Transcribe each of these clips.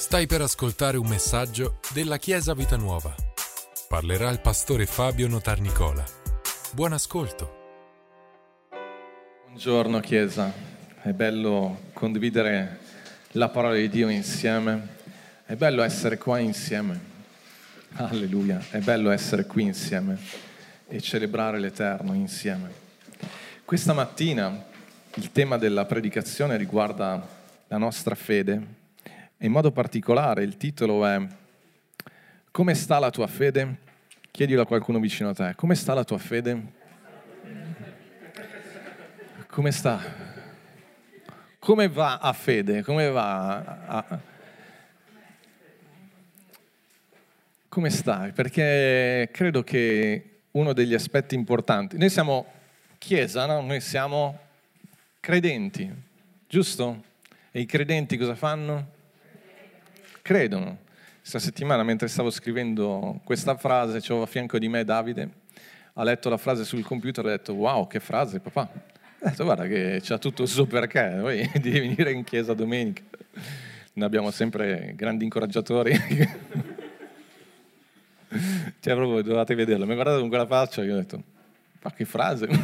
Stai per ascoltare un messaggio della Chiesa Vita Nuova. Parlerà il pastore Fabio Notarnicola. Buon ascolto. Buongiorno Chiesa, è bello condividere la parola di Dio insieme, è bello essere qua insieme. Alleluia, è bello essere qui insieme e celebrare l'Eterno insieme. Questa mattina il tema della predicazione riguarda la nostra fede e in modo particolare il titolo è Come sta la tua fede? Chiedilo a qualcuno vicino a te, come sta la tua fede? Come sta? Come va a fede? Come va a... Come sta? Perché credo che uno degli aspetti importanti, noi siamo chiesa, no? noi siamo credenti, giusto? E i credenti cosa fanno? Credono. Questa settimana, mentre stavo scrivendo questa frase, c'avevo a fianco di me Davide, ha letto la frase sul computer e ha detto wow, che frase papà. Ha detto guarda che c'ha tutto il suo perché, voi devi venire in chiesa domenica. Noi abbiamo sempre grandi incoraggiatori. cioè proprio dovete vederlo. Mi ha guardato con quella faccia e ho detto ma che frase.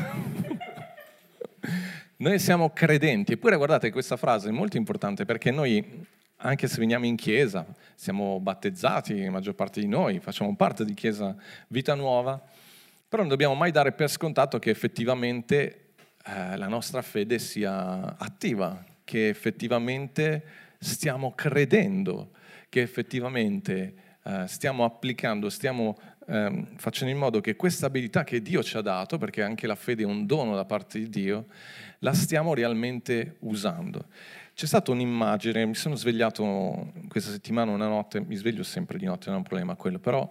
noi siamo credenti, eppure guardate questa frase è molto importante perché noi anche se veniamo in chiesa, siamo battezzati, la maggior parte di noi, facciamo parte di Chiesa Vita Nuova, però non dobbiamo mai dare per scontato che effettivamente eh, la nostra fede sia attiva, che effettivamente stiamo credendo, che effettivamente eh, stiamo applicando, stiamo eh, facendo in modo che questa abilità che Dio ci ha dato, perché anche la fede è un dono da parte di Dio, la stiamo realmente usando. C'è stata un'immagine, mi sono svegliato questa settimana una notte, mi sveglio sempre di notte, non è un problema quello, però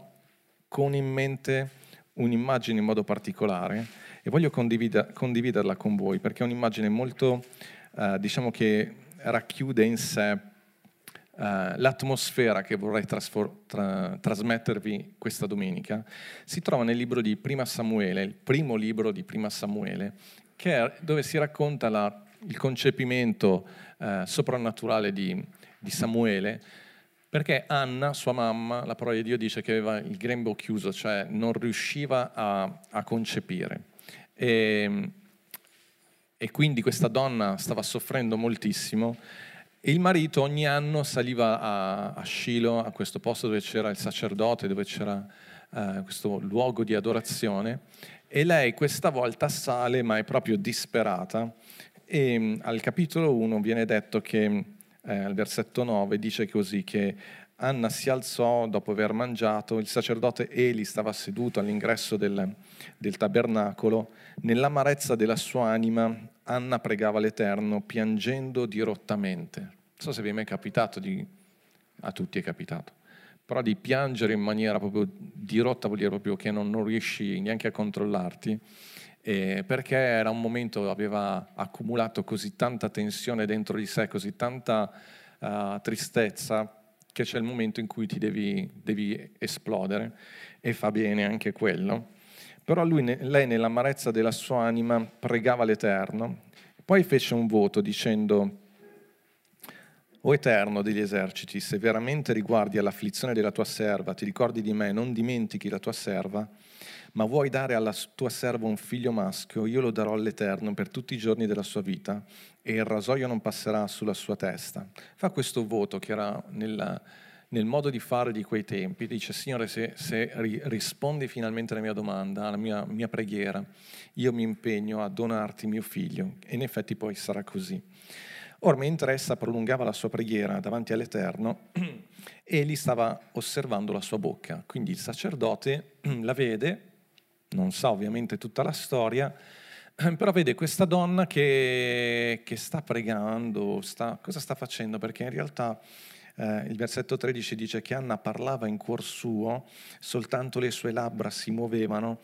con in mente un'immagine in modo particolare e voglio condivider- condividerla con voi perché è un'immagine molto, eh, diciamo che racchiude in sé eh, l'atmosfera che vorrei trasfor- tra- trasmettervi questa domenica. Si trova nel libro di Prima Samuele, il primo libro di Prima Samuele, è, dove si racconta la, il concepimento eh, soprannaturale di, di, Samuele, perché Anna, sua mamma, la parola di Dio dice che aveva il grembo chiuso, cioè non riusciva a, a concepire. E, e quindi questa donna stava soffrendo moltissimo e il marito ogni anno saliva a, a Shiloh, a questo posto dove c'era il sacerdote, dove c'era uh, questo luogo di adorazione, e lei questa volta sale, ma è proprio disperata, e mm, al capitolo 1 viene detto che, eh, al versetto 9, dice così che Anna si alzò dopo aver mangiato, il sacerdote Eli stava seduto all'ingresso del, del tabernacolo, nell'amarezza della sua anima Anna pregava l'Eterno piangendo dirottamente. Non so se vi è mai capitato, di, a tutti è capitato, però di piangere in maniera proprio dirotta vuol dire proprio che non, non riesci neanche a controllarti eh, perché era un momento, aveva accumulato così tanta tensione dentro di sé, così tanta uh, tristezza, che c'è il momento in cui ti devi, devi, esplodere e fa bene anche quello. Però lui, lei nell'amarezza della sua anima pregava l'Eterno, poi fece un voto dicendo, o Eterno degli eserciti, se veramente riguardi all'afflizione della tua serva, ti ricordi di me, non dimentichi la tua serva, ma vuoi dare alla tua serva un figlio maschio, io lo darò all'Eterno per tutti i giorni della sua vita e il rasoio non passerà sulla sua testa. Fa questo voto che era nella, nel modo di fare di quei tempi, dice Signore se, se rispondi finalmente alla mia domanda, alla mia, mia preghiera, io mi impegno a donarti mio figlio e in effetti poi sarà così. Or mentre essa prolungava la sua preghiera davanti all'Eterno, egli stava osservando la sua bocca. Quindi il sacerdote la vede non sa ovviamente tutta la storia, però vede questa donna che, che sta pregando, sta, cosa sta facendo? Perché in realtà eh, il versetto 13 dice che Anna parlava in cuor suo, soltanto le sue labbra si muovevano,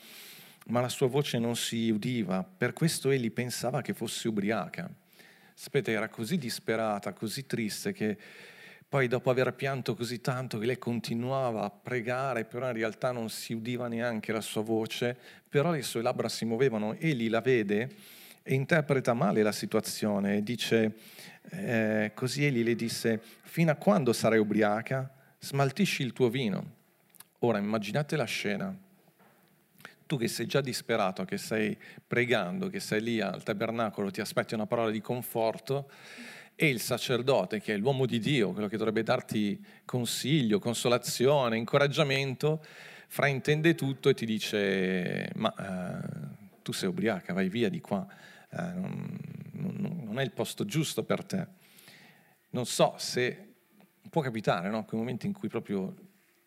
ma la sua voce non si udiva, per questo egli pensava che fosse ubriaca. Sapete, era così disperata, così triste che poi dopo aver pianto così tanto che lei continuava a pregare, però in realtà non si udiva neanche la sua voce, però le sue labbra si muovevano, egli la vede e interpreta male la situazione e dice, eh, così egli le disse, fino a quando sarai ubriaca? Smaltisci il tuo vino. Ora immaginate la scena. Tu che sei già disperato, che stai pregando, che sei lì al tabernacolo, ti aspetti una parola di conforto e il sacerdote, che è l'uomo di Dio, quello che dovrebbe darti consiglio, consolazione, incoraggiamento, fraintende tutto e ti dice ma eh, tu sei ubriaca, vai via di qua, eh, non, non, non, è il posto giusto per te. Non so se può capitare, no? quei momenti in cui proprio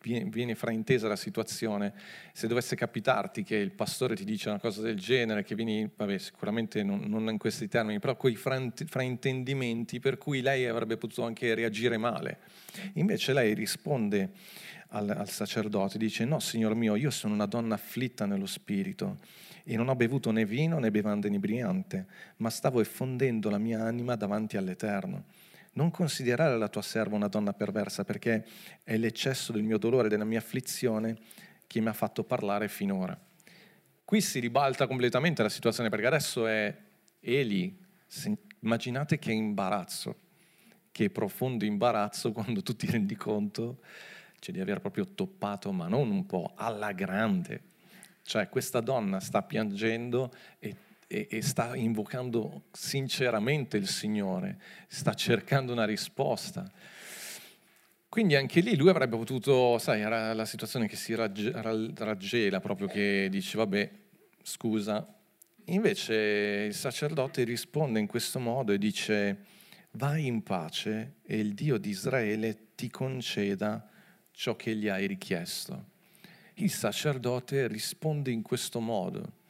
viene, fraintesa la situazione, se dovesse capitarti che il pastore ti dice una cosa del genere, che vieni, vabbè, sicuramente non, non in questi termini, però quei fraintendimenti per cui lei avrebbe potuto anche reagire male. Invece lei risponde al, al sacerdote, dice no signor mio, io sono una donna afflitta nello spirito e non ho bevuto né vino né bevanda inebriante, ma stavo effondendo la mia anima davanti all'Eterno. Non considerare la tua serva una donna perversa, perché è l'eccesso del mio dolore della mia afflizione che mi ha fatto parlare finora. Qui si ribalta completamente la situazione, perché adesso è Eli. Immaginate che imbarazzo, che profondo imbarazzo quando tu ti rendi conto cioè di aver proprio toppato, ma non un po', alla grande. Cioè questa donna sta piangendo e, e, e sta invocando sinceramente il Signore, sta cercando una risposta. Quindi anche lì lui avrebbe potuto, sai, era la situazione che si ragge, raggela proprio, che dice, vabbè, scusa. Invece il sacerdote risponde in questo modo e dice, vai in pace e il Dio di Israele ti conceda ciò che gli hai richiesto. Il sacerdote risponde in questo modo.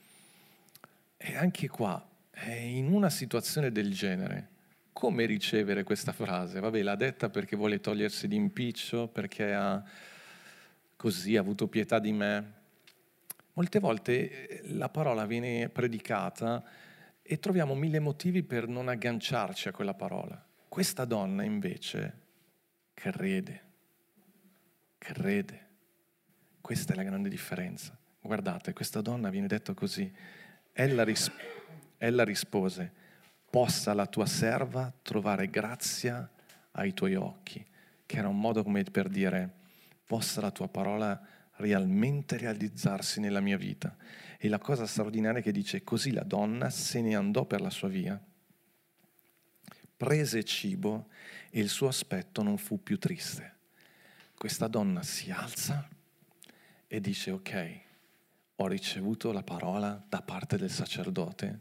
E anche qua, in una situazione del genere, come ricevere questa frase? Vabbè, l'ha detta perché vuole togliersi d'impiccio, perché ha così ha avuto pietà di me. Molte volte eh, la parola viene predicata e troviamo mille motivi per non agganciarci a quella parola. Questa donna invece crede crede. Questa è la grande differenza. Guardate, questa donna viene detto così. Ella, ris- ella rispose, possa la tua serva trovare grazia ai tuoi occhi, che era un modo come per dire, possa la tua parola realmente realizzarsi nella mia vita. E la cosa straordinaria è che dice, così la donna se ne andò per la sua via, prese cibo e il suo aspetto non fu più triste questa donna si alza e dice ok, ho ricevuto la parola da parte del sacerdote,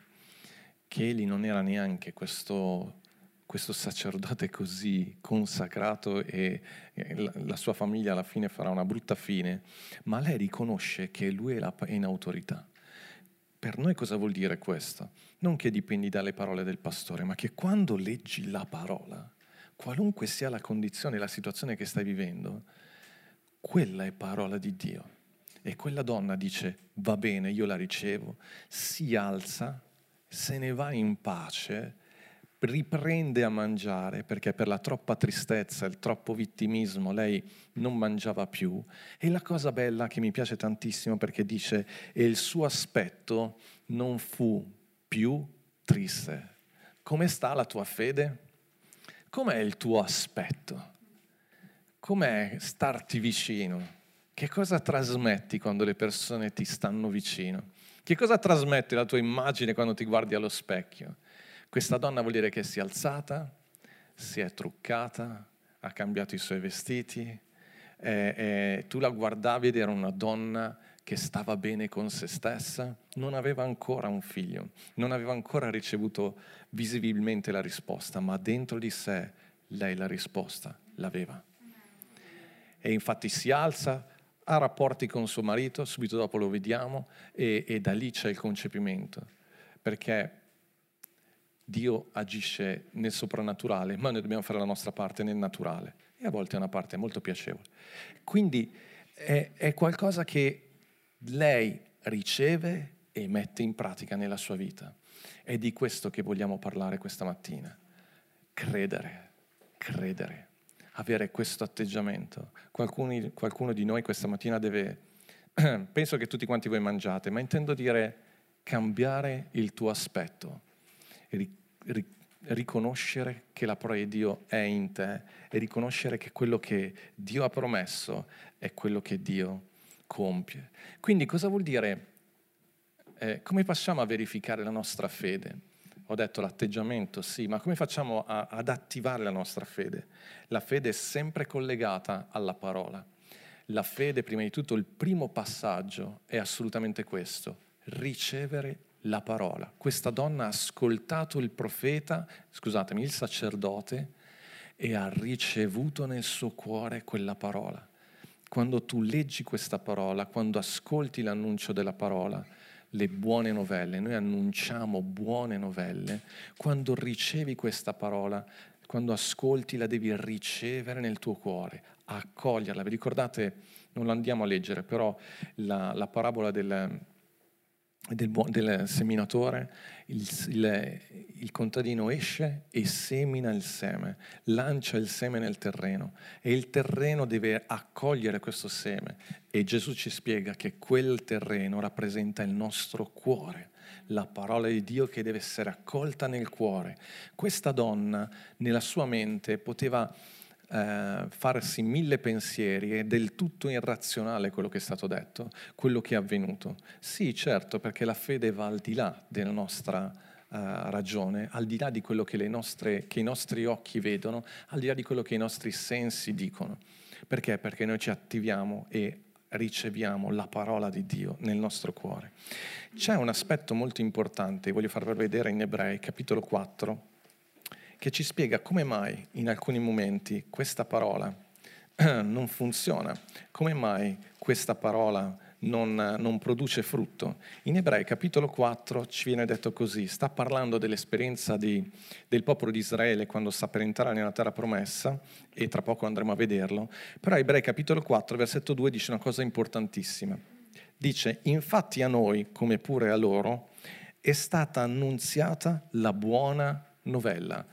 che egli non era neanche questo, questo sacerdote così consacrato e, la, sua famiglia alla fine farà una brutta fine, ma lei riconosce che lui è in autorità. Per noi cosa vuol dire questo? Non che dipendi dalle parole del pastore, ma che quando leggi la parola, qualunque sia la condizione, la situazione che stai vivendo, quella è parola di Dio. E quella donna dice, va bene, io la ricevo, si alza, se ne va in pace, riprende a mangiare perché per la troppa tristezza, il troppo vittimismo lei non mangiava più. E la cosa bella che mi piace tantissimo perché dice, e il suo aspetto non fu più triste. Come sta la tua fede? Com'è il tuo aspetto? Com'è starti vicino? Che cosa trasmetti quando le persone ti stanno vicino? Che cosa trasmette la tua immagine quando ti guardi allo specchio? Questa donna vuol dire che si è alzata, si è truccata, ha cambiato i suoi vestiti, e, e tu la guardavi ed era una donna che stava bene con se stessa, non aveva ancora un figlio, non aveva ancora ricevuto visibilmente la risposta, ma dentro di sé lei la risposta l'aveva. E infatti si alza, ha rapporti con suo marito, subito dopo lo vediamo, e, e da lì c'è il concepimento, perché Dio agisce nel soprannaturale, ma noi dobbiamo fare la nostra parte nel naturale, e a volte è una parte molto piacevole. Quindi è, è qualcosa che lei riceve e mette in pratica nella sua vita. È di questo che vogliamo parlare questa mattina. Credere, credere, avere questo atteggiamento. Qualcuno, qualcuno di noi questa mattina deve, penso che tutti quanti voi mangiate, ma intendo dire cambiare il tuo aspetto. riconoscere che la parola di Dio è in te e riconoscere che quello che Dio ha promesso è quello che Dio compie. Quindi cosa vuol dire? Eh, come facciamo a verificare la nostra fede? Ho detto l'atteggiamento, sì, ma come facciamo a, ad attivare la nostra fede? La fede è sempre collegata alla parola. La fede, prima di tutto, il primo passaggio è assolutamente questo, ricevere la parola. Questa donna ha ascoltato il profeta, scusatemi, il sacerdote, e ha ricevuto nel suo cuore quella parola. Quando tu leggi questa parola, quando ascolti l'annuncio della parola, le buone novelle, noi annunciamo buone novelle, quando ricevi questa parola, quando ascolti la devi ricevere nel tuo cuore, accoglierla. Vi ricordate, non la andiamo a leggere, però la, la parabola del, del, del seminatore, il, il, il, contadino esce e semina il seme, lancia il seme nel terreno e il terreno deve accogliere questo seme e Gesù ci spiega che quel terreno rappresenta il nostro cuore, la parola di Dio che deve essere accolta nel cuore. Questa donna nella sua mente poteva eh, farsi mille pensieri, è del tutto irrazionale quello che è stato detto, quello che è avvenuto. Sì, certo, perché la fede va al di là della nostra uh, ragione, al di là di quello che, nostre, che i nostri occhi vedono, al di là di quello che i nostri sensi dicono. Perché? Perché noi ci attiviamo e riceviamo la parola di Dio nel nostro cuore. C'è un aspetto molto importante, voglio farvi vedere in Ebrei, capitolo 4, che ci spiega come mai in alcuni momenti questa parola non funziona, come mai questa parola non, non, produce frutto. In Ebrei capitolo 4 ci viene detto così, sta parlando dell'esperienza di, del popolo di Israele quando sta per entrare nella terra promessa e tra poco andremo a vederlo, però Ebrei capitolo 4 versetto 2 dice una cosa importantissima. Dice, infatti a noi, come pure a loro, è stata annunziata la buona novella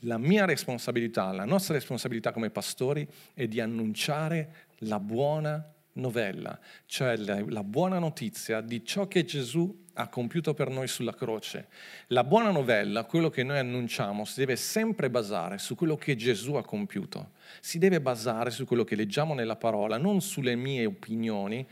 la mia responsabilità, la nostra responsabilità come pastori è di annunciare la buona novella, cioè la, buona notizia di ciò che Gesù ha compiuto per noi sulla croce. La buona novella, quello che noi annunciamo, si deve sempre basare su quello che Gesù ha compiuto, si deve basare su quello che leggiamo nella parola, non sulle mie opinioni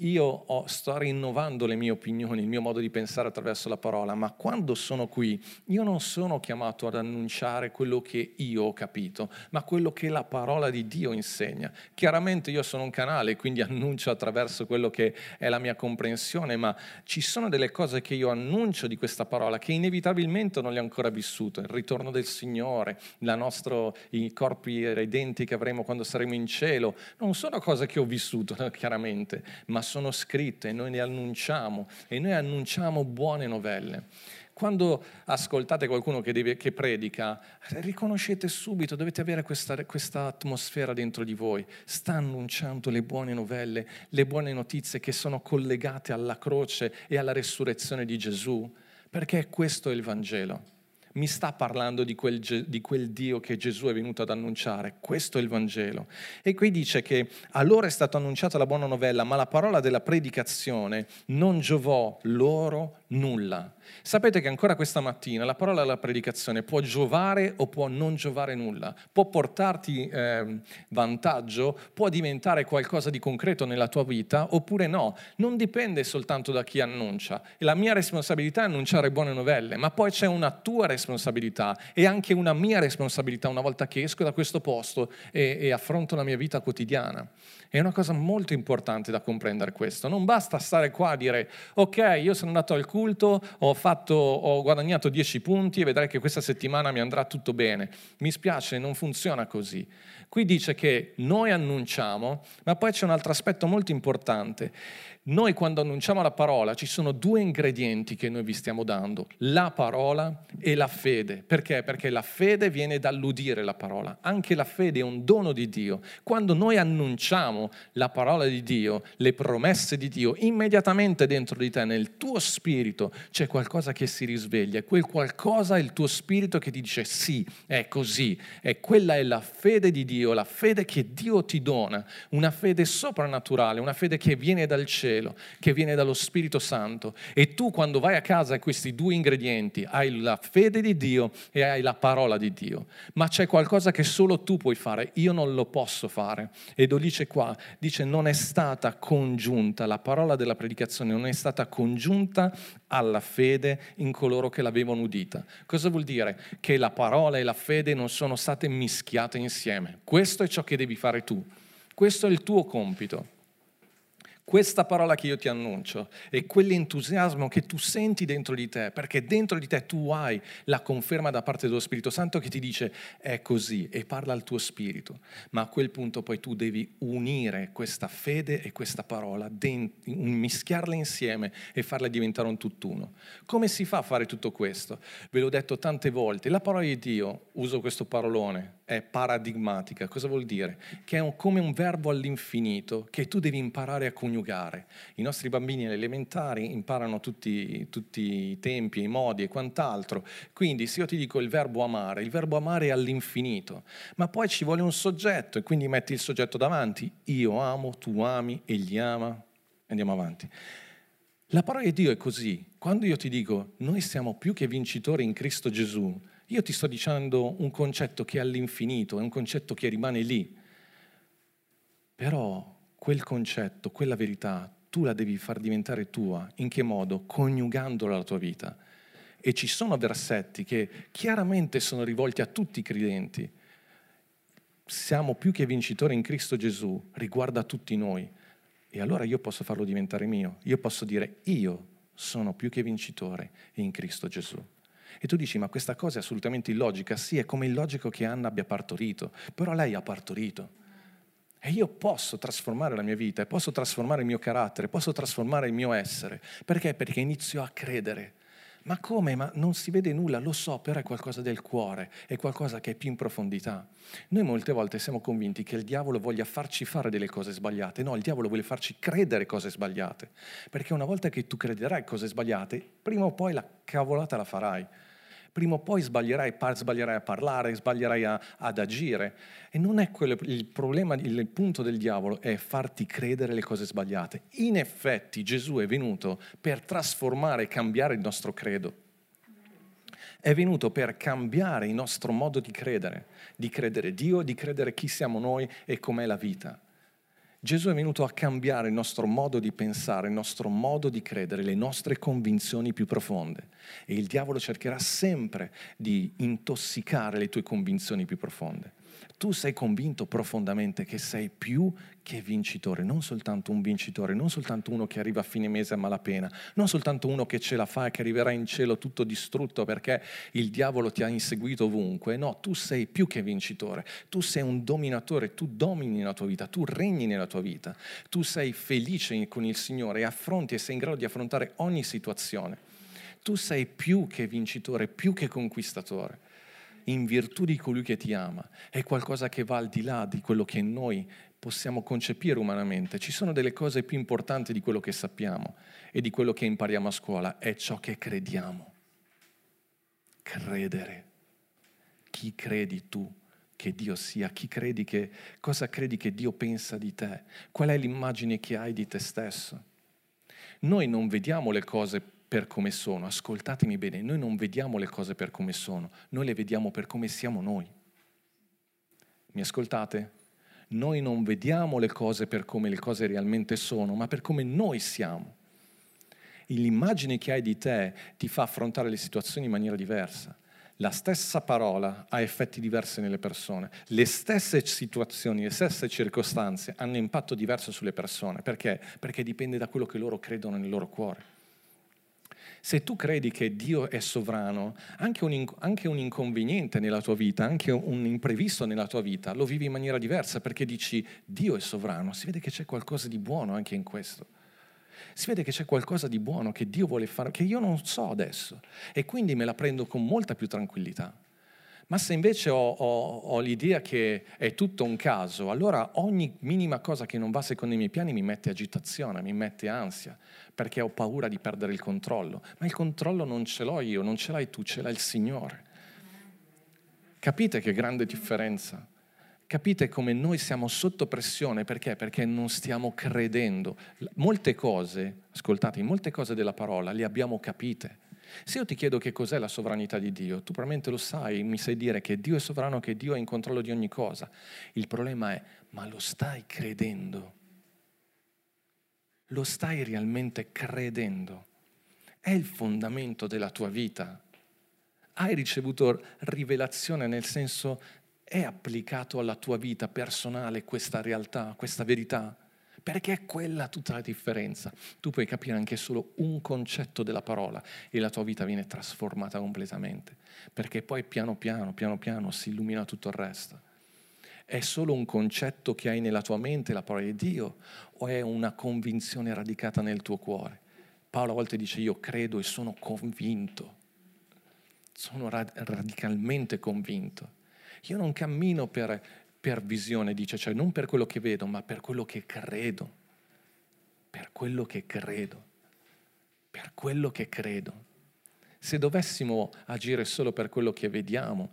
io ho, sto rinnovando le mie opinioni, il mio modo di pensare attraverso la parola, ma quando sono qui io non sono chiamato ad annunciare quello che io ho capito, ma quello che la parola di Dio insegna. Chiaramente io sono un canale, quindi annuncio attraverso quello che è la mia comprensione, ma ci sono delle cose che io annuncio di questa parola che inevitabilmente non le ho ancora vissute. Il ritorno del Signore, nostro, i corpi redenti che avremo quando saremo in cielo, non sono cose che ho vissuto chiaramente, ma sono scritte e noi le annunciamo e noi annunciamo buone novelle. Quando ascoltate qualcuno che, deve, che predica, riconoscete subito, dovete avere questa, questa atmosfera dentro di voi. Sta annunciando le buone novelle, le buone notizie che sono collegate alla croce e alla resurrezione di Gesù, perché questo è il Vangelo mi sta parlando di quel, di quel, Dio che Gesù è venuto ad annunciare. Questo è il Vangelo. E qui dice che a loro è stata annunciata la buona novella, ma la parola della predicazione non giovò loro nulla. Sapete che ancora questa mattina la parola della predicazione può giovare o può non giovare nulla, può portarti eh, vantaggio, può diventare qualcosa di concreto nella tua vita oppure no. Non dipende soltanto da chi annuncia. La mia responsabilità è annunciare buone novelle, ma poi c'è una tua responsabilità e anche una mia responsabilità una volta che esco da questo posto e, e affronto la mia vita quotidiana. È una cosa molto importante da comprendere questo. Non basta stare qua a dire ok, io sono andato al culto, ho, fatto, ho guadagnato 10 punti e vedrai che questa settimana mi andrà tutto bene. Mi spiace, non funziona così. Qui dice che noi annunciamo, ma poi c'è un altro aspetto molto importante. Noi quando annunciamo la parola ci sono due ingredienti che noi vi stiamo dando, la parola e la fede. Perché? Perché la fede viene dall'udire la parola. Anche la fede è un dono di Dio. Quando noi annunciamo la parola di Dio, le promesse di Dio, immediatamente dentro di te, nel tuo spirito, c'è qualcosa che si risveglia quel qualcosa è il tuo spirito che ti dice sì, è così. E quella è la fede di Dio, la fede che Dio ti dona, una fede soprannaturale, una fede che viene dal cielo, che viene dallo Spirito Santo. E tu quando vai a casa hai questi due ingredienti, hai la fede di Dio e hai la parola di Dio. Ma c'è qualcosa che solo tu puoi fare, io non lo posso fare. E lo dice qua, dice non è stata congiunta, la parola della predicazione non è stata congiunta alla fede in coloro che l'avevano udita. Cosa vuol dire? Che la parola e la fede non sono state mischiate insieme. Questo è ciò che devi fare tu. Questo è il tuo compito questa parola che io ti annuncio e quell'entusiasmo che tu senti dentro di te, perché dentro di te tu hai la conferma da parte dello Spirito Santo che ti dice è così e parla al tuo spirito, ma a quel punto poi tu devi unire questa fede e questa parola, mischiarle insieme e farle diventare un tutt'uno. Come si fa a fare tutto questo? Ve l'ho detto tante volte, la parola di Dio, uso questo parolone, è paradigmatica. Cosa vuol dire? Che è un, come un verbo all'infinito che tu devi imparare a coniugare. I nostri bambini elementari imparano tutti, tutti i tempi, i modi e quant'altro. Quindi se io ti dico il verbo amare, il verbo amare è all'infinito, ma poi ci vuole un soggetto e quindi metti il soggetto davanti. Io amo, tu ami, egli ama. Andiamo avanti. La parola di Dio è così. Quando io ti dico noi siamo più che vincitori in Cristo Gesù, io ti sto dicendo un concetto che è all'infinito, è un concetto che rimane lì. Però quel concetto, quella verità, tu la devi far diventare tua. In che modo? Coniugandola alla tua vita. E ci sono versetti che chiaramente sono rivolti a tutti i credenti. Siamo più che vincitori in Cristo Gesù, riguarda tutti noi. E allora io posso farlo diventare mio. Io posso dire, io sono più che vincitore in Cristo Gesù. E tu dici, ma questa cosa è assolutamente illogica. Sì, è come illogico che Anna abbia partorito, però lei ha partorito. E io posso trasformare la mia vita, posso trasformare il mio carattere, posso trasformare il mio essere. Perché? Perché inizio a credere. Ma come? Ma non si vede nulla, lo so, però è qualcosa del cuore, è qualcosa che è più in profondità. Noi molte volte siamo convinti che il diavolo voglia farci fare delle cose sbagliate, no, il diavolo vuole farci credere cose sbagliate, perché una volta che tu crederai cose sbagliate, prima o poi la cavolata la farai prima o poi sbaglierai, sbaglierai a parlare, sbaglierai a, ad agire. E non è quello il problema, il punto del diavolo è farti credere le cose sbagliate. In effetti Gesù è venuto per trasformare e cambiare il nostro credo. È venuto per cambiare il nostro modo di credere, di credere Dio, di credere chi siamo noi e com'è la vita. Gesù è venuto a cambiare il nostro modo di pensare, il nostro modo di credere, le nostre convinzioni più profonde. E il diavolo cercherà sempre di intossicare le tue convinzioni più profonde tu sei convinto profondamente che sei più che vincitore, non soltanto un vincitore, non soltanto uno che arriva a fine mese a malapena, non soltanto uno che ce la fa e che arriverà in cielo tutto distrutto perché il diavolo ti ha inseguito ovunque, no, tu sei più che vincitore, tu sei un dominatore, tu domini nella tua vita, tu regni nella tua vita, tu sei felice con il Signore e affronti e sei in grado di affrontare ogni situazione. Tu sei più che vincitore, più che conquistatore in virtù di colui che ti ama, è qualcosa che va al di là di quello che noi possiamo concepire umanamente. Ci sono delle cose più importanti di quello che sappiamo e di quello che impariamo a scuola, è ciò che crediamo. Credere. Chi credi tu che Dio sia? Chi credi che, cosa credi che Dio pensa di te? Qual è l'immagine che hai di te stesso? Noi non vediamo le cose per come sono. Ascoltatemi bene, noi non vediamo le cose per come sono, noi le vediamo per come siamo noi. Mi ascoltate? Noi non vediamo le cose per come le cose realmente sono, ma per come noi siamo. L'immagine che hai di te ti fa affrontare le situazioni in maniera diversa. La stessa parola ha effetti diversi nelle persone. Le stesse situazioni, le stesse circostanze hanno impatto diverso sulle persone. Perché? Perché dipende da quello che loro credono nel loro cuore. Se tu credi che Dio è sovrano, anche un, anche un, inconveniente nella tua vita, anche un imprevisto nella tua vita, lo vivi in maniera diversa perché dici Dio è sovrano, si vede che c'è qualcosa di buono anche in questo. Si vede che c'è qualcosa di buono che Dio vuole fare, che io non so adesso, e quindi me la prendo con molta più tranquillità. Ma se invece ho, ho, ho, l'idea che è tutto un caso, allora ogni minima cosa che non va secondo i miei piani mi mette agitazione, mi mette ansia, perché ho paura di perdere il controllo. Ma il controllo non ce l'ho io, non ce l'hai tu, ce l'ha il Signore. Capite che grande differenza? Capite come noi siamo sotto pressione perché? Perché non stiamo credendo. Molte cose, ascoltate, molte cose della parola le abbiamo capite se io ti chiedo che cos'è la sovranità di Dio, tu probabilmente lo sai, mi sai dire che Dio è sovrano, che Dio è in controllo di ogni cosa. Il problema è, ma lo stai credendo? Lo stai realmente credendo? È il fondamento della tua vita? Hai ricevuto rivelazione nel senso è applicato alla tua vita personale questa realtà, questa verità? perché è quella tutta la differenza. Tu puoi capire anche solo un concetto della parola e la tua vita viene trasformata completamente, perché poi piano piano, piano piano si illumina tutto il resto. È solo un concetto che hai nella tua mente, la parola di Dio, o è una convinzione radicata nel tuo cuore? Paolo a volte dice io credo e sono convinto, sono radicalmente convinto. Io non cammino per per visione, dice, cioè non per quello che vedo, ma per quello che credo. Per quello che credo. Per quello che credo. Se dovessimo agire solo per quello che vediamo,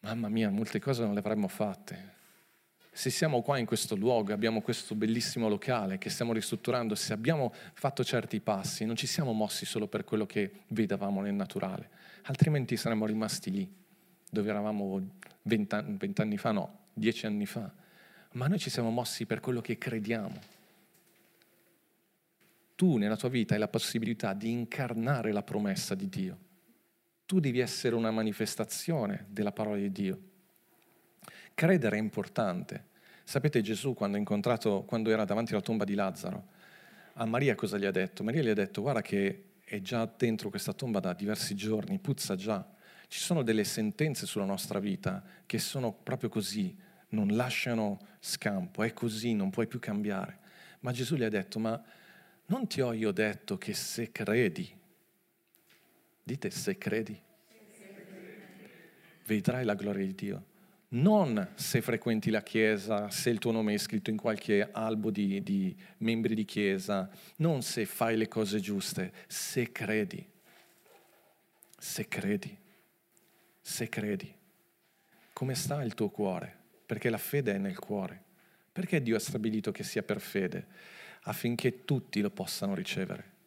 mamma mia, molte cose non le avremmo fatte. Se siamo qua in questo luogo, abbiamo questo bellissimo locale che stiamo ristrutturando, se abbiamo fatto certi passi, non ci siamo mossi solo per quello che vedevamo nel naturale, altrimenti saremmo rimasti lì dove eravamo vent'anni, vent'anni fa, no, dieci anni fa, ma noi ci siamo mossi per quello che crediamo. Tu nella tua vita hai la possibilità di incarnare la promessa di Dio. Tu devi essere una manifestazione della parola di Dio. Credere è importante. Sapete Gesù quando, quando era davanti alla tomba di Lazzaro, a Maria cosa gli ha detto? Maria gli ha detto guarda che è già dentro questa tomba da diversi giorni, puzza già ci sono delle sentenze sulla nostra vita che sono proprio così, non lasciano scampo, è così, non puoi più cambiare. Ma Gesù gli ha detto, ma non ti ho io detto che se credi, dite se credi, vedrai la gloria di Dio. Non se frequenti la Chiesa, se il tuo nome è scritto in qualche albo di, di membri di Chiesa, non se fai le cose giuste, se credi. Se credi se credi. Come sta il tuo cuore? Perché la fede è nel cuore. Perché Dio ha stabilito che sia per fede? Affinché tutti lo possano ricevere.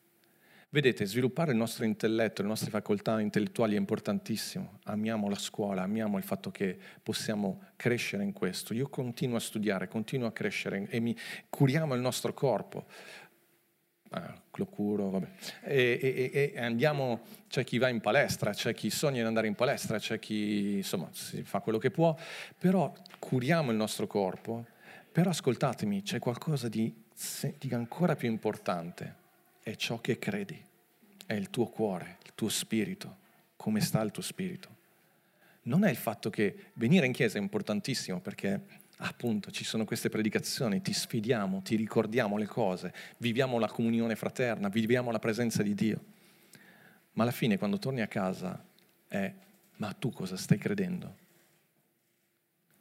Vedete, sviluppare il nostro intelletto, le nostre facoltà intellettuali è importantissimo. Amiamo la scuola, amiamo il fatto che possiamo crescere in questo. Io continuo a studiare, continuo a crescere e mi curiamo il nostro corpo ah, lo curo, vabbè. E, e, e, andiamo, c'è chi va in palestra, c'è chi sogna di andare in palestra, c'è chi insomma si fa quello che può, però curiamo il nostro corpo, però ascoltatemi, c'è qualcosa di, di ancora più importante, è ciò che credi, è il tuo cuore, il tuo spirito, come sta il tuo spirito. Non è il fatto che venire in chiesa è importantissimo perché appunto ci sono queste predicazioni, ti sfidiamo, ti ricordiamo le cose, viviamo la comunione fraterna, viviamo la presenza di Dio. Ma alla fine quando torni a casa è, ma tu cosa stai credendo?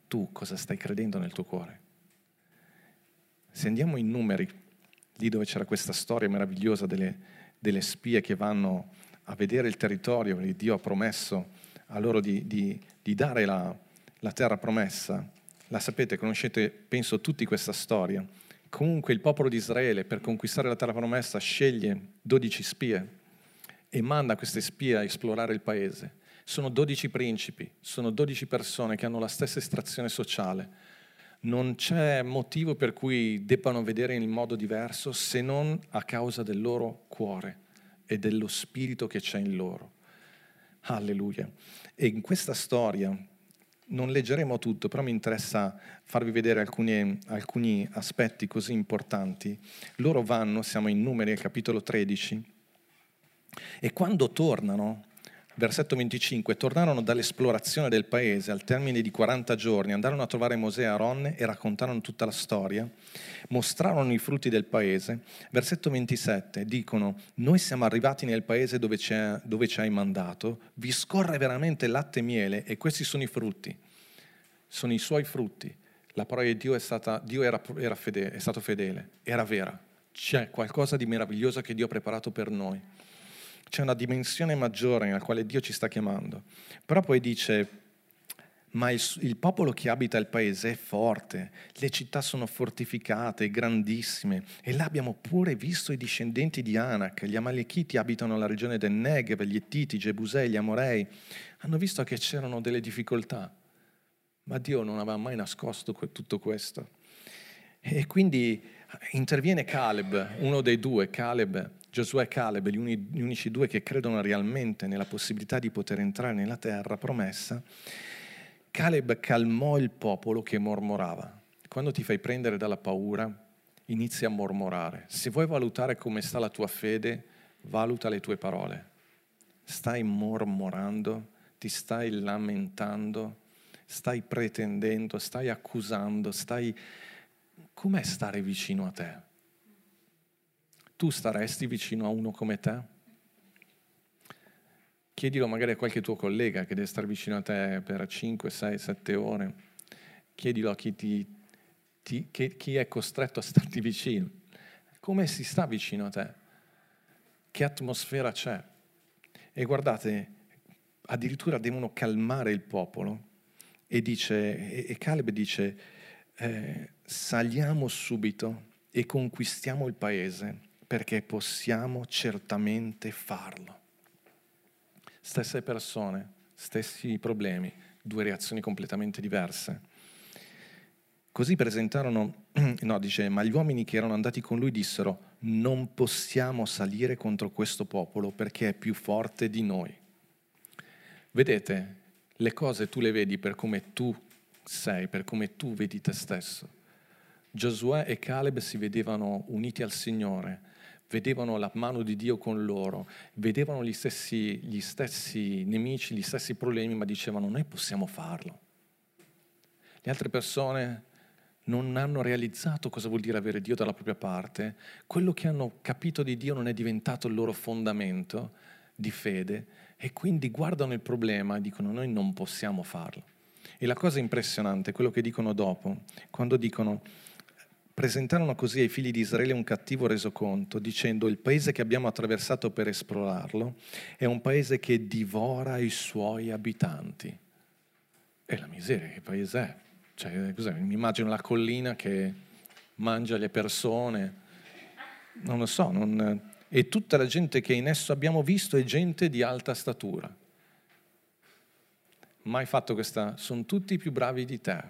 Tu cosa stai credendo nel tuo cuore? Se andiamo in numeri, lì dove c'era questa storia meravigliosa delle, delle spie che vanno a vedere il territorio che Dio ha promesso a loro di, di, di dare la, la terra promessa, la sapete, conoscete, penso, tutti questa storia. Comunque il popolo di Israele per conquistare la terra promessa sceglie 12 spie e manda queste spie a esplorare il paese. Sono 12 principi, sono 12 persone che hanno la stessa estrazione sociale. Non c'è motivo per cui debbano vedere in modo diverso se non a causa del loro cuore e dello spirito che c'è in loro. Alleluia. E in questa storia non leggeremo tutto, però mi interessa farvi vedere alcuni, alcuni, aspetti così importanti. Loro vanno, siamo in numeri capitolo 13, e quando tornano Versetto 25, tornarono dall'esplorazione del paese al termine di 40 giorni, andarono a trovare Mosè e Aaronne e raccontarono tutta la storia, mostrarono i frutti del paese. Versetto 27, dicono, noi siamo arrivati nel paese dove, dove ci hai mandato, vi scorre veramente latte e miele e questi sono i frutti, sono i suoi frutti. La parola di Dio è, stata, Dio era, era fedele, è stato fedele, era vera. C'è qualcosa di meraviglioso che Dio ha preparato per noi c'è una dimensione maggiore nella quale Dio ci sta chiamando. Però poi dice, ma il, il, popolo che abita il paese è forte, le città sono fortificate, grandissime, e là abbiamo pure visto i discendenti di Anak, gli Amalekiti abitano la regione del Negev, gli Ettiti, i Gebusei, gli Amorei, hanno visto che c'erano delle difficoltà, ma Dio non aveva mai nascosto tutto questo. E quindi interviene Caleb, uno dei due, Caleb, Giosuè e Caleb, gli, uni, gli unici due che credono realmente nella possibilità di poter entrare nella terra promessa, Caleb calmò il popolo che mormorava. Quando ti fai prendere dalla paura, inizi a mormorare. Se vuoi valutare come sta la tua fede, valuta le tue parole. Stai mormorando, ti stai lamentando, stai pretendendo, stai accusando, stai... Com'è stare vicino a te? Tu staresti vicino a uno come te? Chiedilo magari a qualche tuo collega che deve stare vicino a te per 5, 6, 7 ore. Chiedilo a chi, ti, ti, che, chi è costretto a starti vicino. Come si sta vicino a te? Che atmosfera c'è? E guardate, addirittura devono calmare il popolo. E, dice, e Caleb dice, eh, saliamo subito e conquistiamo il paese perché possiamo certamente farlo. Stesse persone, stessi problemi, due reazioni completamente diverse. Così presentarono, no, dice, ma gli uomini che erano andati con lui dissero, non possiamo salire contro questo popolo perché è più forte di noi. Vedete, le cose tu le vedi per come tu sei, per come tu vedi te stesso. Giosuè e Caleb si vedevano uniti al Signore, vedevano la mano di Dio con loro, vedevano gli stessi, gli stessi nemici, gli stessi problemi, ma dicevano noi possiamo farlo. Le altre persone non hanno realizzato cosa vuol dire avere Dio dalla propria parte, quello che hanno capito di Dio non è diventato il loro fondamento di fede e quindi guardano il problema e dicono noi non possiamo farlo. E la cosa impressionante è quello che dicono dopo, quando dicono presentarono così ai figli di Israele un cattivo resoconto, dicendo il paese che abbiamo attraversato per esplorarlo è un paese che divora i suoi abitanti. E la miseria, che paese è? Cioè, cos'è? Mi immagino la collina che mangia le persone, non lo so, non... e tutta la gente che in esso abbiamo visto è gente di alta statura. Mai fatto questa, sono tutti più bravi di te,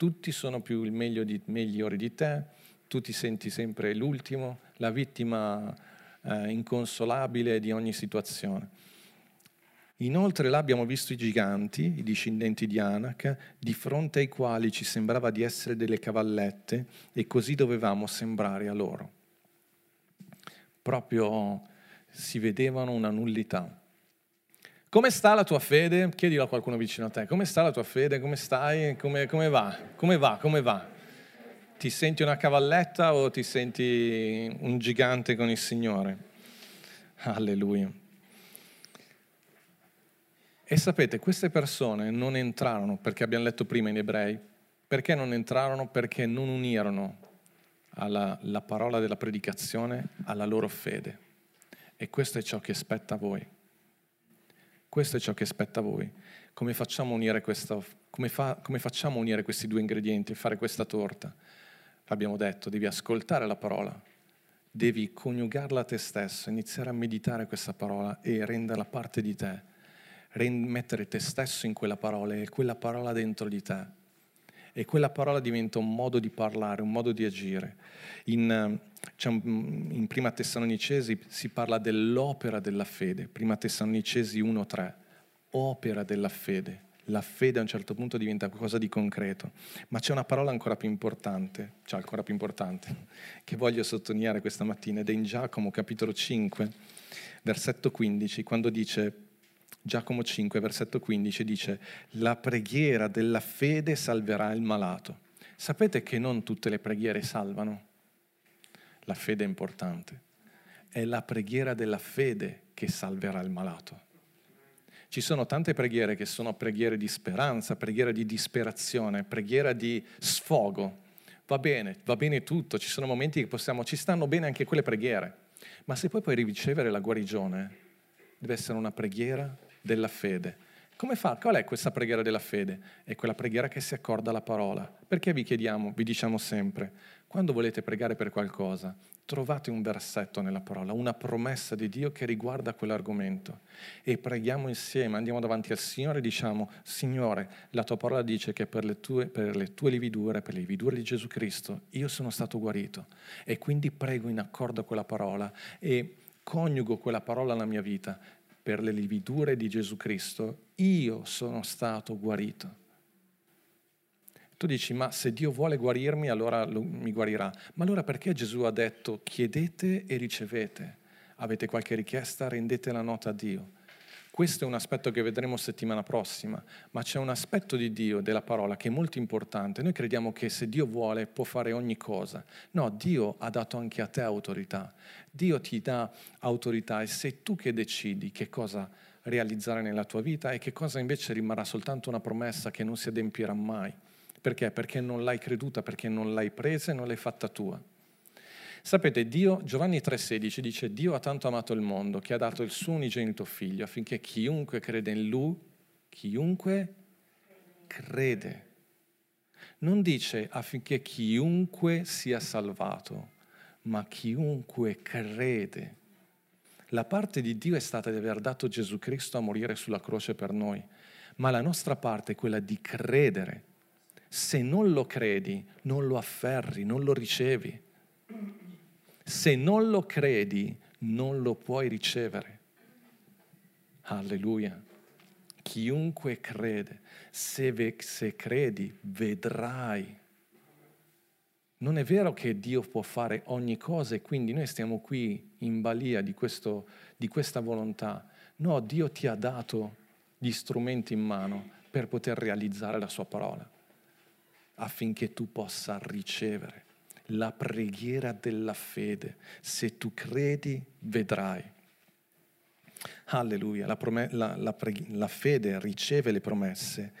tutti sono più il meglio di, migliori di te, tu ti senti sempre l'ultimo, la vittima eh, inconsolabile di ogni situazione. Inoltre là abbiamo visto i giganti, i discendenti di Anak, di fronte ai quali ci sembrava di essere delle cavallette e così dovevamo sembrare a loro. Proprio si vedevano una nullità. Come sta la tua fede? Chiedilo a qualcuno vicino a te. Come sta la tua fede? Come stai? Come, come, va? Come va? Come va? Ti senti una cavalletta o ti senti un gigante con il Signore? Alleluia. E sapete, queste persone non entrarono, perché abbiamo letto prima in ebrei, perché non entrarono? Perché non unirono alla, la parola della predicazione alla loro fede. E questo è ciò che spetta a voi. Questo è ciò che spetta a voi. Come facciamo, questo, come, fa, come facciamo unire questi due ingredienti e fare questa torta? Abbiamo detto, devi ascoltare la parola, devi coniugarla a te stesso, iniziare a meditare questa parola e renderla parte di te, mettere te stesso in quella parola e quella parola dentro di te. E quella parola diventa un modo di parlare, un modo di agire. In, un, in Prima Tessalonicesi si parla dell'opera della fede, Prima Tessalonicesi 1.3, opera della fede. La fede a un certo punto diventa qualcosa di concreto, ma c'è una parola ancora più importante, cioè ancora più importante, che voglio sottolineare questa mattina ed è in Giacomo capitolo 5, versetto 15, quando dice Giacomo 5, versetto 15 dice, la preghiera della fede salverà il malato. Sapete che non tutte le preghiere salvano? La fede è importante. È la preghiera della fede che salverà il malato. Ci sono tante preghiere che sono preghiere di speranza, preghiere di disperazione, preghiere di sfogo. Va bene, va bene tutto, ci sono momenti che possiamo, ci stanno bene anche quelle preghiere, ma se poi puoi ricevere la guarigione, deve essere una preghiera della fede. Come fa? Qual è questa preghiera della fede? È quella preghiera che si accorda alla parola. Perché vi chiediamo, vi diciamo sempre, quando volete pregare per qualcosa, trovate un versetto nella parola, una promessa di Dio che riguarda quell'argomento e preghiamo insieme, andiamo davanti al Signore e diciamo, Signore, la tua parola dice che per le tue, per le tue lividure, per le lividure di Gesù Cristo, io sono stato guarito e quindi prego in accordo a quella parola e coniugo quella parola alla mia vita per le lividure di Gesù Cristo, io sono stato guarito. Tu dici, ma se Dio vuole guarirmi, allora mi guarirà. Ma allora perché Gesù ha detto, chiedete e ricevete? Avete qualche richiesta, rendete la nota a Dio. Questo è un aspetto che vedremo settimana prossima, ma c'è un aspetto di Dio, della parola, che è molto importante. Noi crediamo che se Dio vuole può fare ogni cosa. No, Dio ha dato anche a te autorità. Dio ti dà autorità e sei tu che decidi che cosa realizzare nella tua vita e che cosa invece rimarrà soltanto una promessa che non si adempirà mai. Perché? Perché non l'hai creduta, perché non l'hai presa e non l'hai fatta tua. Sapete, Dio, Giovanni 3,16 dice: Dio ha tanto amato il mondo che ha dato il suo unigenito figlio affinché chiunque crede in lui, chiunque crede. Non dice affinché chiunque sia salvato, ma chiunque crede. La parte di Dio è stata di aver dato Gesù Cristo a morire sulla croce per noi, ma la nostra parte è quella di credere. Se non lo credi, non lo afferri, non lo ricevi. Se non lo credi, non lo puoi ricevere. Alleluia. Chiunque crede, se, ve, se credi, vedrai. Non è vero che Dio può fare ogni cosa e quindi noi stiamo qui in balia di, questo, di questa volontà. No, Dio ti ha dato gli strumenti in mano per poter realizzare la sua parola, affinché tu possa ricevere la preghiera della fede. Se tu credi, vedrai. Alleluia, la, prom- la, la, pre- la, fede riceve le promesse,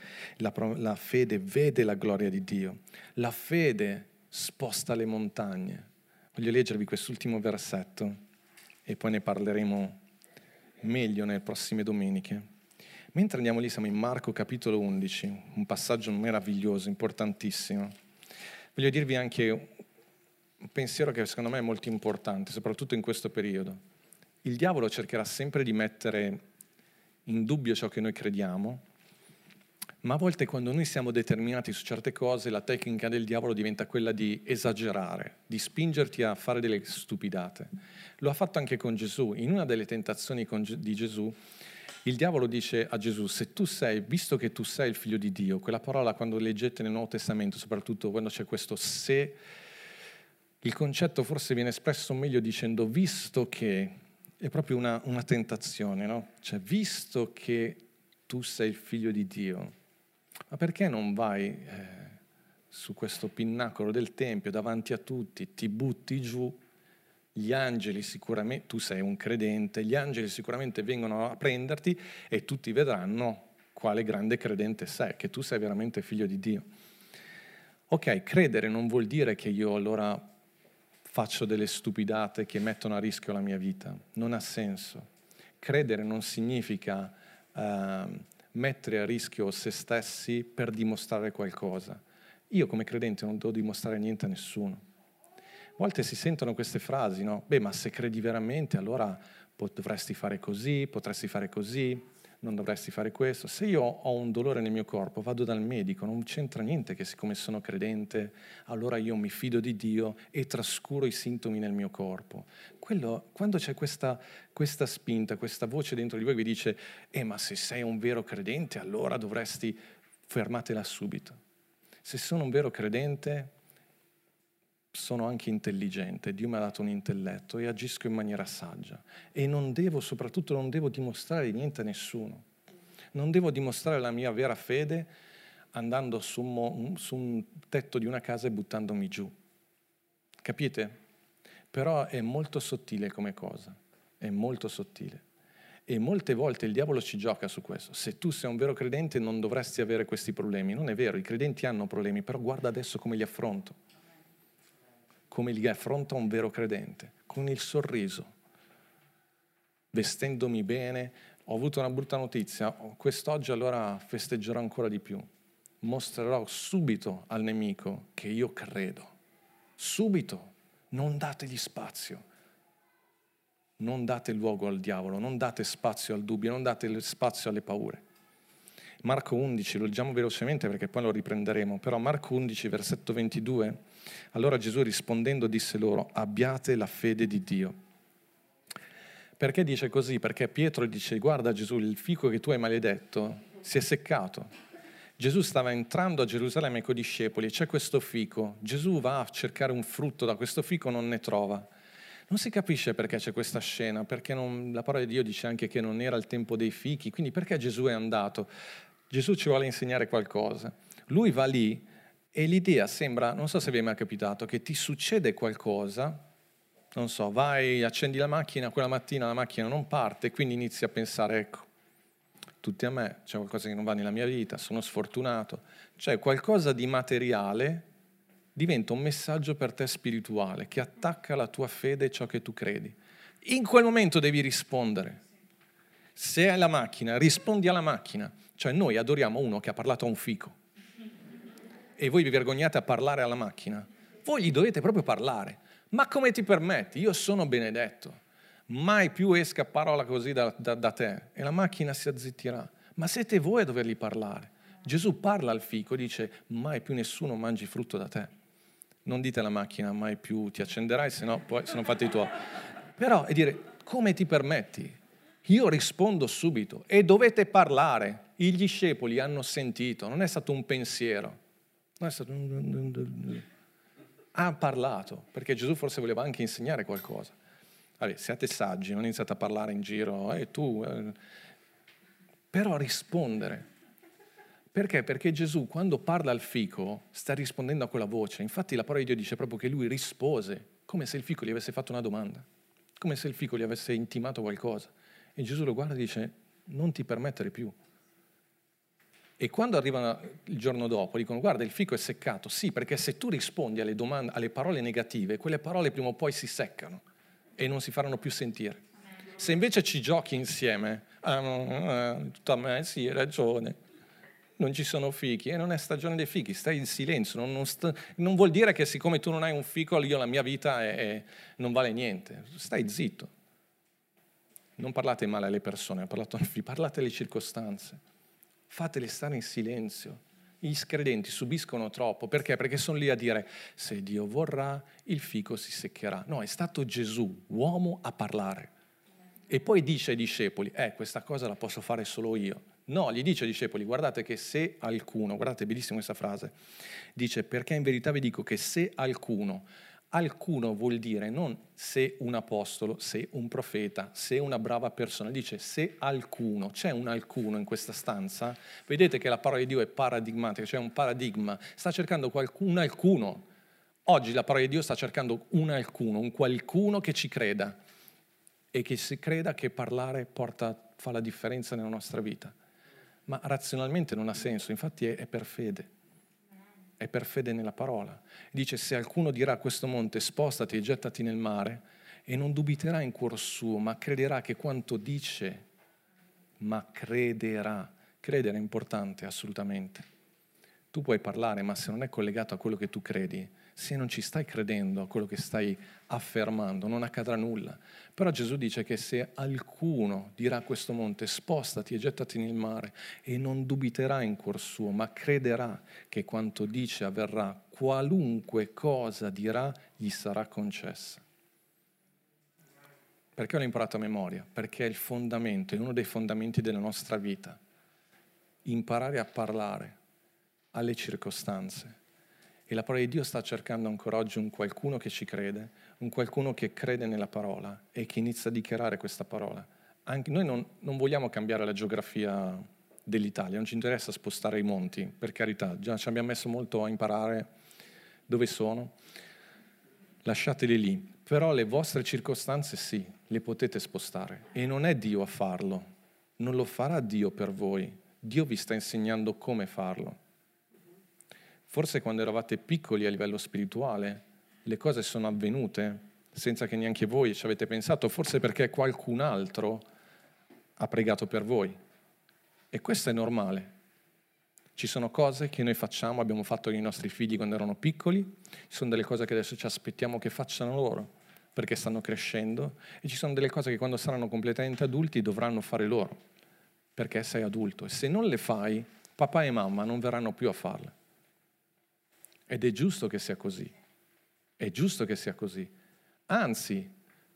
pro- la, fede vede la gloria di Dio, la fede sposta le montagne. Voglio leggervi quest'ultimo versetto e poi ne parleremo meglio nelle prossime domeniche. Mentre andiamo lì siamo in Marco capitolo 11, un passaggio meraviglioso, importantissimo. Voglio dirvi anche un pensiero che secondo me è molto importante, soprattutto in questo periodo. Il diavolo cercherà sempre di mettere in dubbio ciò che noi crediamo, ma a volte quando noi siamo determinati su certe cose, la tecnica del diavolo diventa quella di esagerare, di spingerti a fare delle stupidate. Lo ha fatto anche con Gesù. In una delle tentazioni di Gesù, il diavolo dice a Gesù, se tu sei, visto che tu sei il figlio di Dio, quella parola quando leggete nel Nuovo Testamento, soprattutto quando c'è questo se il concetto forse viene espresso meglio dicendo visto che, è proprio una, una tentazione, no? Cioè, visto che tu sei il figlio di Dio, ma perché non vai eh, su questo pinnacolo del Tempio davanti a tutti, ti butti giù, gli angeli sicuramente, tu sei un credente, gli angeli sicuramente vengono a prenderti e tutti vedranno quale grande credente sei, che tu sei veramente figlio di Dio. Ok, credere non vuol dire che io allora faccio delle stupidate che mettono a rischio la mia vita. Non ha senso. Credere non significa uh, mettere a rischio se stessi per dimostrare qualcosa. Io come credente non devo dimostrare niente a nessuno. A volte si sentono queste frasi, no? Beh, ma se credi veramente allora dovresti fare così, potresti fare così non dovresti fare questo. Se io ho un dolore nel mio corpo, vado dal medico, non c'entra niente che siccome sono credente, allora io mi fido di Dio e trascuro i sintomi nel mio corpo. Quello, quando c'è questa, questa spinta, questa voce dentro di voi che vi dice, eh ma se sei un vero credente, allora dovresti fermatela subito. Se sono un vero credente, sono anche intelligente, Dio mi ha dato un intelletto e agisco in maniera saggia e non devo, soprattutto non devo dimostrare niente a nessuno. Non devo dimostrare la mia vera fede andando su, mo, su un tetto di una casa e buttandomi giù. Capite? Però è molto sottile come cosa, è molto sottile. E molte volte il diavolo ci gioca su questo. Se tu sei un vero credente non dovresti avere questi problemi. Non è vero, i credenti hanno problemi, però guarda adesso come li affronto. Come li affronta un vero credente, con il sorriso, vestendomi bene. Ho avuto una brutta notizia, quest'oggi allora festeggerò ancora di più. Mostrerò subito al nemico che io credo. Subito, non dategli spazio non date luogo al diavolo, non date spazio al dubbio, non date spazio alle paure. Marco 11, lo leggiamo velocemente perché poi lo riprenderemo, però Marco 11, versetto 22, allora Gesù rispondendo disse loro, abbiate la fede di Dio. Perché dice così? Perché Pietro dice, guarda Gesù, il fico che tu hai maledetto si è seccato. Gesù stava entrando a Gerusalemme con i discepoli, c'è questo fico, Gesù va a cercare un frutto da questo fico, non ne trova. Non si capisce perché c'è questa scena, perché non, la parola di Dio dice anche che non era il tempo dei fichi, quindi perché Gesù è andato? Gesù ci vuole insegnare qualcosa. Lui va lì e l'idea sembra, non so se vi è mai capitato, che ti succede qualcosa, non so, vai, accendi la macchina, quella mattina la macchina non parte, quindi inizi a pensare, ecco, tutti a me, c'è qualcosa che non va nella mia vita, sono sfortunato, c'è qualcosa di materiale diventa un messaggio per te spirituale che attacca la tua fede e ciò che tu credi. In quel momento devi rispondere. Se hai la macchina, rispondi alla macchina. Cioè noi adoriamo uno che ha parlato a un fico e voi vi vergognate a parlare alla macchina. Voi gli dovete proprio parlare. Ma come ti permetti? Io sono benedetto. Mai più esca parola così da, da, da te e la macchina si azzittirà. Ma siete voi a dovergli parlare. Gesù parla al fico e dice mai più nessuno mangi frutto da te non dite alla macchina mai più ti accenderai, se no poi sono fatti i tuoi. Però è dire, come ti permetti? Io rispondo subito e dovete parlare. I discepoli hanno sentito, non è stato un pensiero, non è stato... Ha parlato, perché Gesù forse voleva anche insegnare qualcosa. Vabbè, siate saggi, non iniziate a parlare in giro, eh, tu... Eh. Però rispondere, perché? Perché Gesù quando parla al fico sta rispondendo a quella voce. Infatti la parola di Dio dice proprio che lui rispose, come se il fico gli avesse fatto una domanda, come se il fico gli avesse intimato qualcosa. E Gesù lo guarda e dice, non ti permettere più. E quando arrivano il giorno dopo dicono guarda il fico è seccato, sì perché se tu rispondi alle, domande, alle parole negative, quelle parole prima o poi si seccano e non si faranno più sentire. Se invece ci giochi insieme, ah, ah, tutto a me, sì, hai ragione, non ci sono fichi e non è stagione dei fichi, stai in silenzio, non, non, sta, non, vuol dire che siccome tu non hai un fico io la mia vita è, è, non vale niente, stai zitto. Non parlate male alle persone, parlate alle circostanze, fatele stare in silenzio. I credenti subiscono troppo, perché? Perché sono lì a dire se Dio vorrà il fico si seccherà. No, è stato Gesù, uomo, a parlare. E poi dice ai discepoli, eh, questa cosa la posso fare solo io. No, gli dice ai discepoli, guardate che se alcuno, guardate bellissima questa frase, dice perché in verità vi dico che se alcuno, alcuno vuol dire non se un apostolo, se un profeta, se una brava persona, dice se alcuno, c'è un alcuno in questa stanza, vedete che la parola di Dio è paradigmatica, cioè un paradigma, sta cercando un alcuno. Oggi la parola di Dio sta cercando un alcuno, un qualcuno che ci creda e che si creda che parlare porta, fa la differenza nella nostra vita. Ma razionalmente non ha senso, infatti è, è per fede, è per fede nella parola. Dice se qualcuno dirà a questo monte spostati e gettati nel mare e non dubiterà in cuor suo, ma crederà che quanto dice, ma crederà. Credere è importante assolutamente. Tu puoi parlare, ma se non è collegato a quello che tu credi, se non ci stai credendo a quello che stai affermando, non accadrà nulla. Però Gesù dice che se alcuno dirà a questo monte spostati e gettati nel mare e non dubiterà in cuor suo, ma crederà che quanto dice avverrà, qualunque cosa dirà gli sarà concessa. Perché l'ho imparato a memoria? Perché è il fondamento, è uno dei fondamenti della nostra vita. Imparare a parlare alle circostanze e la parola di Dio sta cercando ancora oggi un qualcuno che ci crede, un qualcuno che crede nella parola e che inizia a dichiarare questa parola. Anche noi non, non vogliamo cambiare la geografia dell'Italia, non ci interessa spostare i monti, per carità, già ci abbiamo messo molto a imparare dove sono, lasciateli lì, però le vostre circostanze sì, le potete spostare e non è Dio a farlo, non lo farà Dio per voi, Dio vi sta insegnando come farlo. Forse quando eravate piccoli a livello spirituale le cose sono avvenute senza che neanche voi ci avete pensato, forse perché qualcun altro ha pregato per voi. E questo è normale. Ci sono cose che noi facciamo, abbiamo fatto con i nostri figli quando erano piccoli, ci sono delle cose che adesso ci aspettiamo che facciano loro perché stanno crescendo e ci sono delle cose che quando saranno completamente adulti dovranno fare loro perché sei adulto e se non le fai papà e mamma non verranno più a farle. Ed è giusto che sia così. È giusto che sia così. Anzi,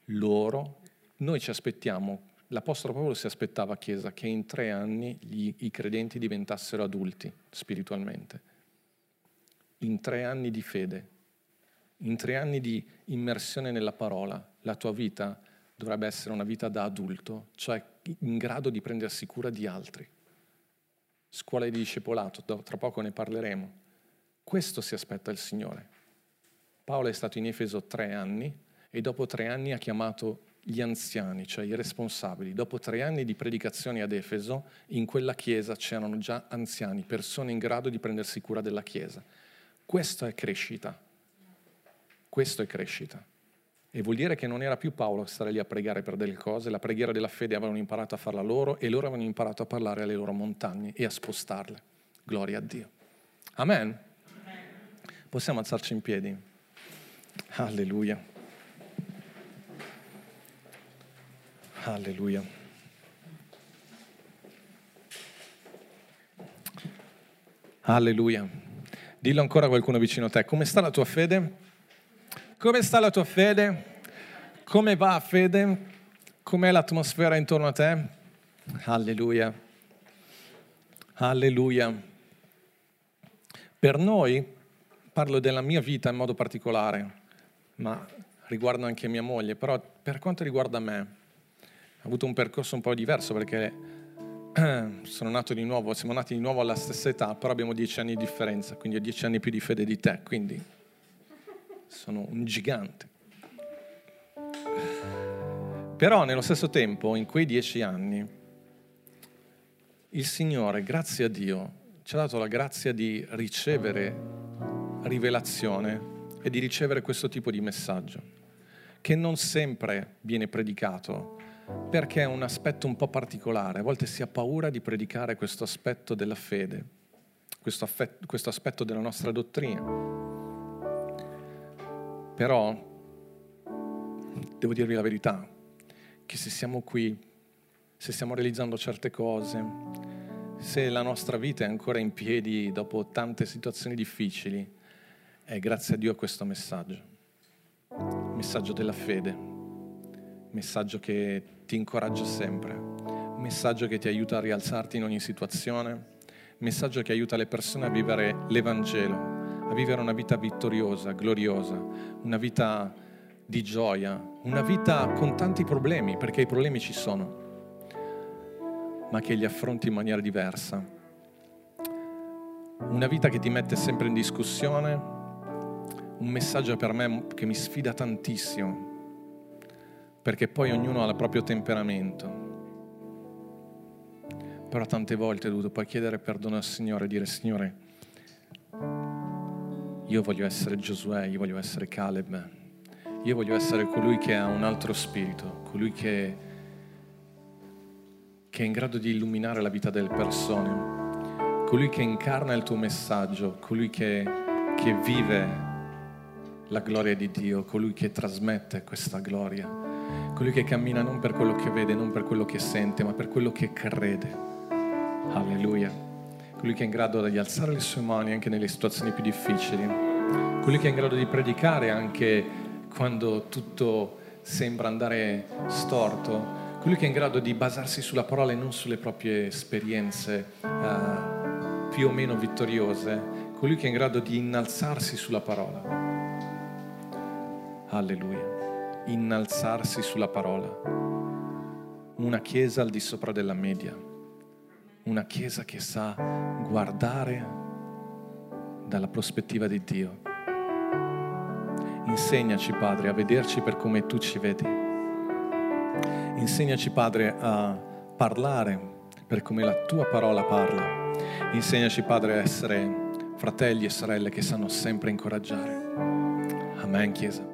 loro, noi ci aspettiamo, l'Apostolo Paolo si aspettava, Chiesa, che in tre anni gli, i credenti diventassero adulti spiritualmente. In tre anni di fede, in tre anni di immersione nella parola, la tua vita dovrebbe essere una vita da adulto, cioè in grado di prendersi cura di altri. Scuola di discepolato, tra poco ne parleremo. Questo si aspetta il Signore. Paolo è stato in Efeso tre anni e dopo tre anni ha chiamato gli anziani, cioè i responsabili. Dopo tre anni di predicazioni ad Efeso, in quella chiesa c'erano già anziani, persone in grado di prendersi cura della chiesa. Questo è crescita. Questo è crescita. E vuol dire che non era più Paolo a stare lì a pregare per delle cose, la preghiera della fede avevano imparato a farla loro e loro avevano imparato a parlare alle loro montagne e a spostarle. Gloria a Dio. Amen. Possiamo alzarci in piedi? Alleluia. Alleluia. Alleluia. Dillo ancora a qualcuno vicino a te. Come sta la tua fede? Come sta la tua fede? Come va fede? Com'è l'atmosfera intorno a te? Alleluia. Alleluia. Per noi, parlo della mia vita in modo particolare, ma riguarda anche mia moglie, però per quanto riguarda me, ho avuto un percorso un po' diverso perché sono nato di nuovo, siamo nati di nuovo alla stessa età, però abbiamo dieci anni di differenza, quindi ho dieci anni più di fede di te, quindi sono un gigante. Però nello stesso tempo, in quei dieci anni, il Signore, grazie a Dio, ci ha dato la grazia di ricevere rivelazione e di ricevere questo tipo di messaggio, che non sempre viene predicato, perché è un aspetto un po' particolare, a volte si ha paura di predicare questo aspetto della fede, questo, affetto, questo aspetto della nostra dottrina. Però devo dirvi la verità, che se siamo qui, se stiamo realizzando certe cose, se la nostra vita è ancora in piedi dopo tante situazioni difficili, è grazie a Dio a questo messaggio, messaggio della fede, messaggio che ti incoraggia sempre, messaggio che ti aiuta a rialzarti in ogni situazione, messaggio che aiuta le persone a vivere l'Evangelo, a vivere una vita vittoriosa, gloriosa, una vita di gioia, una vita con tanti problemi, perché i problemi ci sono, ma che li affronti in maniera diversa. Una vita che ti mette sempre in discussione, un messaggio per me che mi sfida tantissimo, perché poi ognuno ha il proprio temperamento. Però tante volte ho dovuto poi chiedere perdono al Signore e dire Signore, io voglio essere Giosuè, io voglio essere Caleb, io voglio essere colui che ha un altro spirito, colui che, che è in grado di illuminare la vita delle persone, colui che incarna il tuo messaggio, colui che, che vive la gloria di Dio, colui che trasmette questa gloria, colui che cammina non per quello che vede, non per quello che sente, ma per quello che crede. Alleluia. Colui che è in grado di alzare le sue mani anche nelle situazioni più difficili, colui che è in grado di predicare anche quando tutto sembra andare storto, colui che è in grado di basarsi sulla parola e non sulle proprie esperienze uh, più o meno vittoriose, colui che è in grado di innalzarsi sulla parola Alleluia. Innalzarsi sulla parola. Una chiesa al di sopra della media. una Chiesa che sa guardare dalla prospettiva di Dio. Insegnaci, Padre, a vederci per come tu ci vedi. Insegnaci, Padre, a parlare per come la tua parola parla. Insegnaci, Padre, a essere fratelli e sorelle che sanno sempre incoraggiare. Amen, Chiesa.